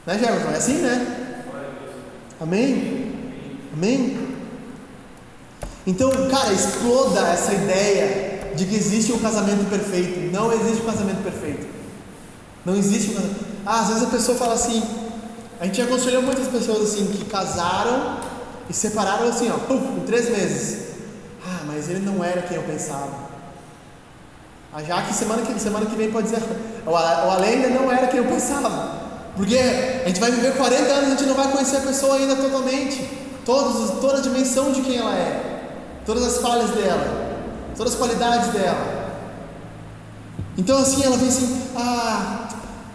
Né, Jefferson? É assim, né? Amém? Amém? Então, cara, exploda essa ideia de que existe um casamento perfeito. Não existe um casamento perfeito. Não existe um casamento. Ah, às vezes a pessoa fala assim. A gente aconselhou muitas pessoas assim que casaram e separaram assim, ó, em três meses. Ah, mas ele não era quem eu pensava. Ah, já que semana que, semana que vem pode dizer, o além ainda não era quem eu pensava. Porque a gente vai viver 40 anos a gente não vai conhecer a pessoa ainda totalmente. Todos, toda a dimensão de quem ela é. Todas as falhas dela. Todas as qualidades dela. Então assim, ela vem assim, ah,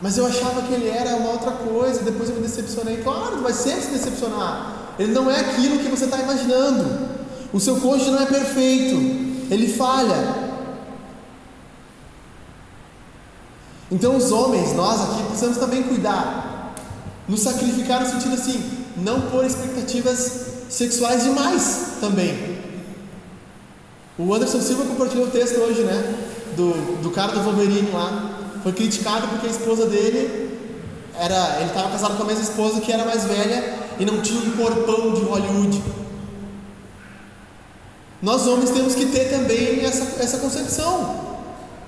mas eu achava que ele era uma outra coisa, depois eu me decepcionei. Claro, tu vai sempre se decepcionar. Ele não é aquilo que você está imaginando. O seu cônjuge não é perfeito. Ele falha. Então, os homens, nós aqui, precisamos também cuidar, nos sacrificar no sentido assim, não pôr expectativas sexuais demais também. O Anderson Silva compartilhou o texto hoje, né? Do, do cara do Wolverine lá. Foi criticado porque a esposa dele era. Ele estava casado com a mesma esposa que era mais velha e não tinha um corpão de Hollywood. Nós homens temos que ter também essa, essa concepção.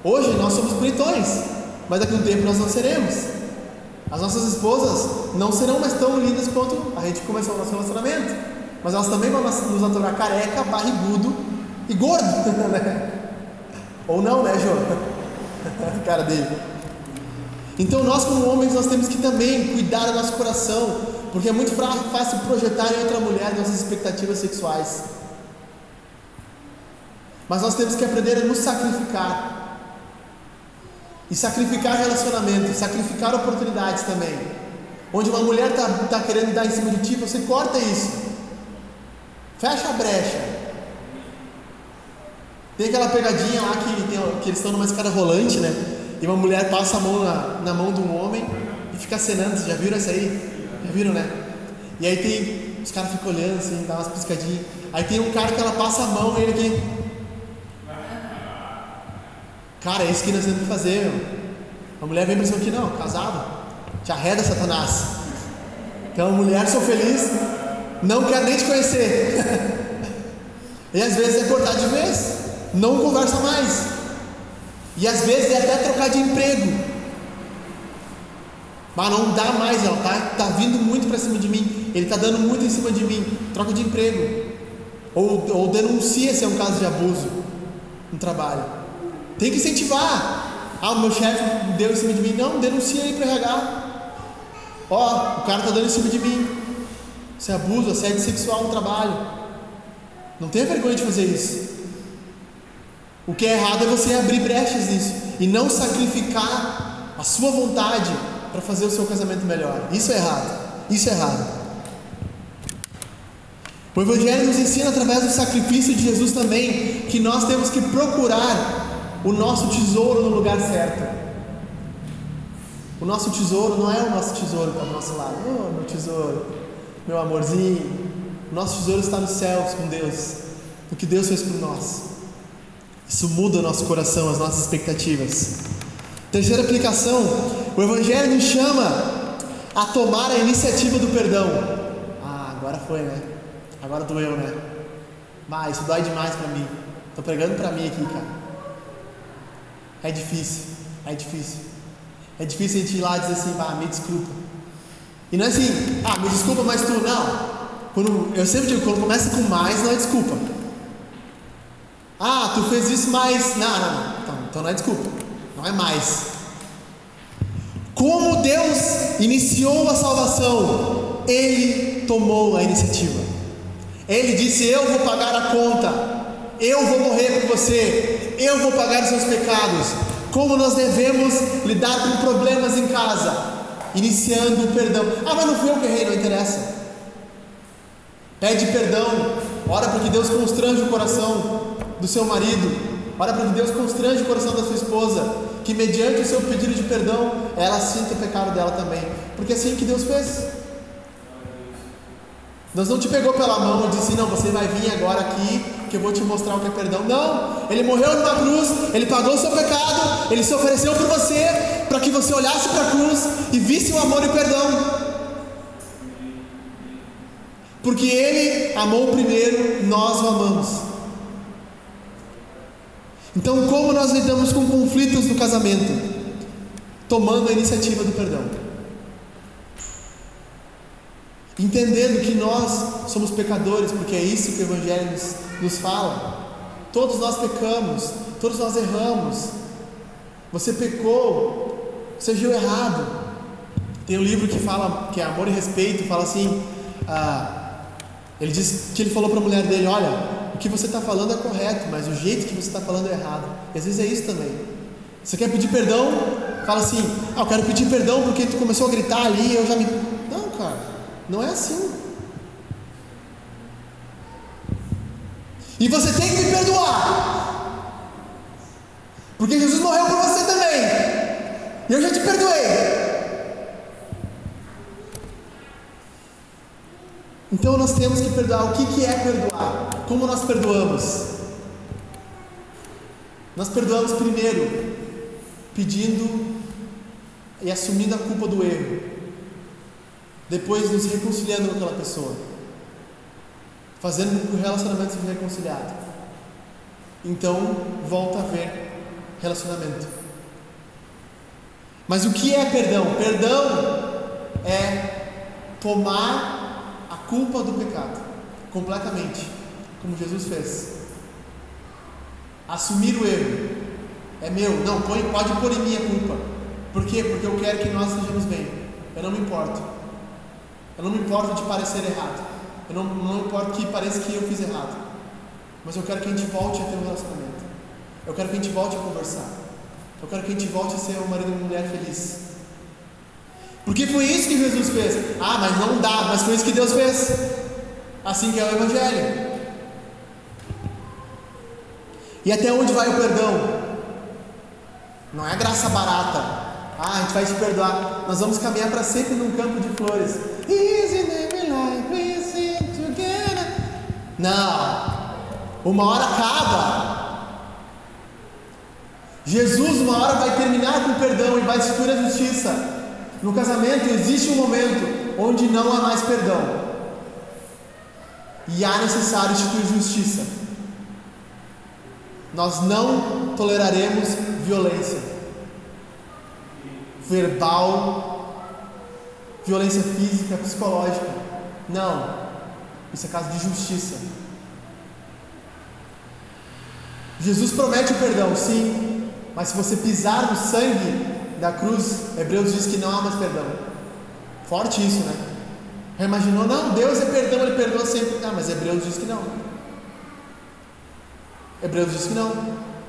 Hoje nós somos bonitões mas daqui a um tempo nós não seremos. As nossas esposas não serão mais tão lindas quanto a gente começou o nosso relacionamento, mas elas também vão nos aturar careca, barrigudo e gordo, né? Ou não, né, João? Cara dele. Então nós como homens nós temos que também cuidar do nosso coração, porque é muito fácil projetar em outra mulher nossas expectativas sexuais. Mas nós temos que aprender a nos sacrificar e sacrificar relacionamentos, sacrificar oportunidades também. Onde uma mulher está tá querendo dar em cima de ti, você corta isso. Fecha a brecha. Tem aquela pegadinha lá que, tem, que eles estão numa escada rolante, né? E uma mulher passa a mão na, na mão de um homem e fica acenando. Vocês já viram essa aí? Já viram, né? E aí tem. Os caras ficam olhando assim, dá umas piscadinhas. Aí tem um cara que ela passa a mão e ele aqui. Cara, é isso que nós temos que fazer. Meu. A mulher vem para cima aqui, não, casado, te arreda Satanás. Então, mulher, sou feliz, não quero nem te conhecer. e às vezes é cortar de vez, não conversa mais. E às vezes é até trocar de emprego. Mas não dá mais, ela tá, tá vindo muito para cima de mim, ele está dando muito em cima de mim, troca de emprego. Ou, ou denuncia se é um caso de abuso no trabalho. Tem que incentivar. Ah, o meu chefe deu em cima de mim. Não, denuncia aí para RH. Ó, o cara está dando em cima de mim. Isso é abuso, assédio sexual no trabalho. Não tenha vergonha de fazer isso. O que é errado é você abrir brechas nisso e não sacrificar a sua vontade para fazer o seu casamento melhor. Isso é errado. Isso é errado. O Evangelho nos ensina através do sacrifício de Jesus também que nós temos que procurar o nosso tesouro no lugar certo. O nosso tesouro não é o nosso tesouro que está do nosso lado. Oh, meu tesouro, meu amorzinho. O nosso tesouro está nos céus com Deus. O que Deus fez por nós. Isso muda o nosso coração, as nossas expectativas. Terceira aplicação: o Evangelho nos chama a tomar a iniciativa do perdão. Ah, agora foi, né? Agora doeu, né? Mas isso dói demais para mim. Estou pregando para mim aqui, cara. É difícil, é difícil. É difícil a gente ir lá e dizer assim, ah, me desculpa. E não é assim, ah, me desculpa, mas tu não. Quando, eu sempre digo, quando começa com mais, não é desculpa. Ah, tu fez isso, mas. Não, não, não. Então, então não é desculpa. Não é mais. Como Deus iniciou a salvação, Ele tomou a iniciativa. Ele disse: Eu vou pagar a conta, eu vou morrer por você, eu vou pagar os seus pecados. Como nós devemos lidar com problemas em casa, iniciando o perdão. Ah, mas não fui eu que errei, não interessa. Pede perdão, ora para que Deus constrange o coração do seu marido, ora para que Deus constrange o coração da sua esposa, que mediante o seu pedido de perdão, ela sinta o pecado dela também, porque é assim que Deus fez. Deus não te pegou pela mão e disse: Não, você vai vir agora aqui que eu vou te mostrar o que é perdão. Não, Ele morreu numa cruz, Ele pagou o seu pecado, Ele se ofereceu por você, para que você olhasse para a cruz e visse o amor e o perdão. Porque Ele amou primeiro, nós o amamos. Então, como nós lidamos com conflitos no casamento? Tomando a iniciativa do perdão entendendo que nós somos pecadores, porque é isso que o Evangelho nos, nos fala. Todos nós pecamos, todos nós erramos. Você pecou, você agiu errado. Tem um livro que fala, que é Amor e Respeito, fala assim: ah, ele diz que ele falou para a mulher dele: Olha, o que você está falando é correto, mas o jeito que você está falando é errado. E às vezes é isso também. Você quer pedir perdão? Fala assim: Ah, eu quero pedir perdão porque tu começou a gritar ali, eu já me. Não, cara. Não é assim. E você tem que me perdoar. Porque Jesus morreu por você também. E eu já te perdoei. Então nós temos que perdoar. O que, que é perdoar? Como nós perdoamos? Nós perdoamos primeiro, pedindo e assumindo a culpa do erro depois nos reconciliando com aquela pessoa, fazendo com que o relacionamento seja reconciliado. Então, volta a haver relacionamento. Mas o que é perdão? Perdão é tomar a culpa do pecado completamente, como Jesus fez. Assumir o erro. É meu, não, pode pôr em minha culpa. Por quê? Porque eu quero que nós estejamos bem. Eu não me importo. Eu não me importo de parecer errado. Eu não, não me importo que pareça que eu fiz errado. Mas eu quero que a gente volte a ter um relacionamento. Eu quero que a gente volte a conversar. Eu quero que a gente volte a ser um marido e uma mulher feliz. Porque foi isso que Jesus fez. Ah, mas não dá, mas foi isso que Deus fez. Assim que é o Evangelho. E até onde vai o perdão? Não é graça barata. Ah, a gente vai te perdoar. Nós vamos caminhar para sempre num campo de flores. Não, uma hora acaba. Jesus, uma hora, vai terminar com o perdão e vai instituir a justiça. No casamento existe um momento onde não há mais perdão e há necessário instituir justiça. Nós não toleraremos violência verbal, violência física, psicológica. Não. Isso é caso de justiça. Jesus promete o perdão, sim, mas se você pisar no sangue da cruz, Hebreus diz que não há mais perdão. Forte isso, né? Já imaginou? Não, Deus é perdão, Ele perdoa sempre. Ah, mas Hebreus diz que não. Hebreus diz que não.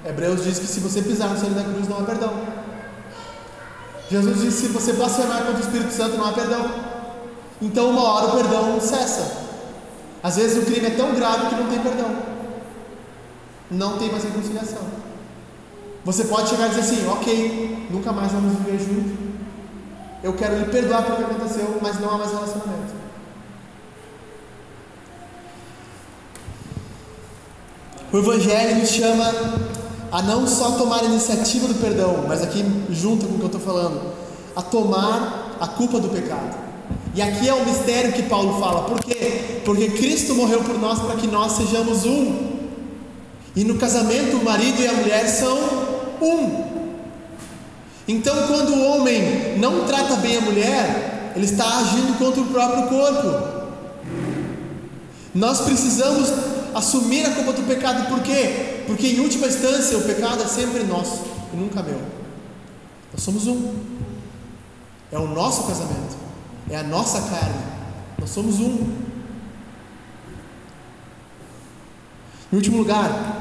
Hebreus diz que se você pisar no sangue da cruz, não há perdão. Jesus disse: se você blasfemar contra o Espírito Santo, não há perdão. Então, uma hora o perdão cessa. Às vezes o crime é tão grave que não tem perdão, não tem mais reconciliação. Você pode chegar e dizer assim: ok, nunca mais vamos viver juntos, eu quero lhe perdoar pelo que aconteceu, mas não há mais relacionamento. O Evangelho nos chama a não só tomar a iniciativa do perdão, mas aqui junto com o que eu estou falando, a tomar a culpa do pecado. E aqui é o mistério que Paulo fala. Por quê? Porque Cristo morreu por nós para que nós sejamos um. E no casamento, o marido e a mulher são um. Então, quando o homem não trata bem a mulher, ele está agindo contra o próprio corpo. Nós precisamos assumir a culpa do pecado, por quê? Porque em última instância o pecado é sempre nosso e nunca meu. Nós somos um. É o nosso casamento, é a nossa carne. Nós somos um. Em último lugar,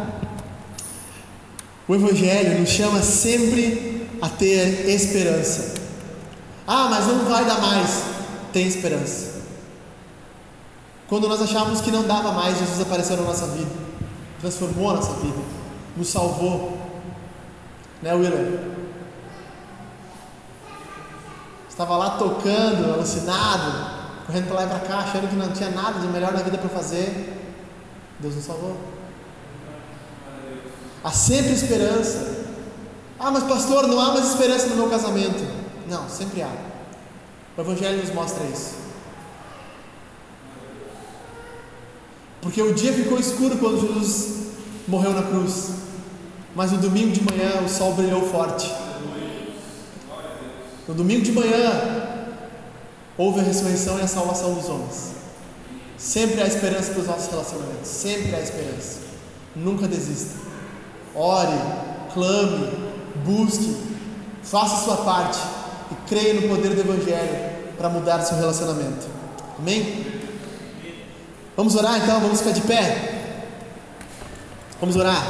o Evangelho nos chama sempre a ter esperança. Ah, mas não vai dar mais. Tem esperança. Quando nós achávamos que não dava mais, Jesus apareceu na nossa vida, transformou a nossa vida, nos salvou. Né, Willer? Estava lá tocando, alucinado, correndo para lá e para cá, achando que não tinha nada de melhor na vida para fazer. Deus nos salvou. Há sempre esperança. Ah, mas pastor, não há mais esperança no meu casamento. Não, sempre há. O Evangelho nos mostra isso. Porque o dia ficou escuro quando Jesus morreu na cruz. Mas no domingo de manhã o sol brilhou forte. No domingo de manhã houve a ressurreição e a salvação dos homens. Sempre há esperança para os nossos relacionamentos. Sempre há esperança. Nunca desista. Ore, clame, busque, faça sua parte e creia no poder do Evangelho para mudar seu relacionamento. Amém? Vamos orar então, vamos ficar de pé. Vamos orar.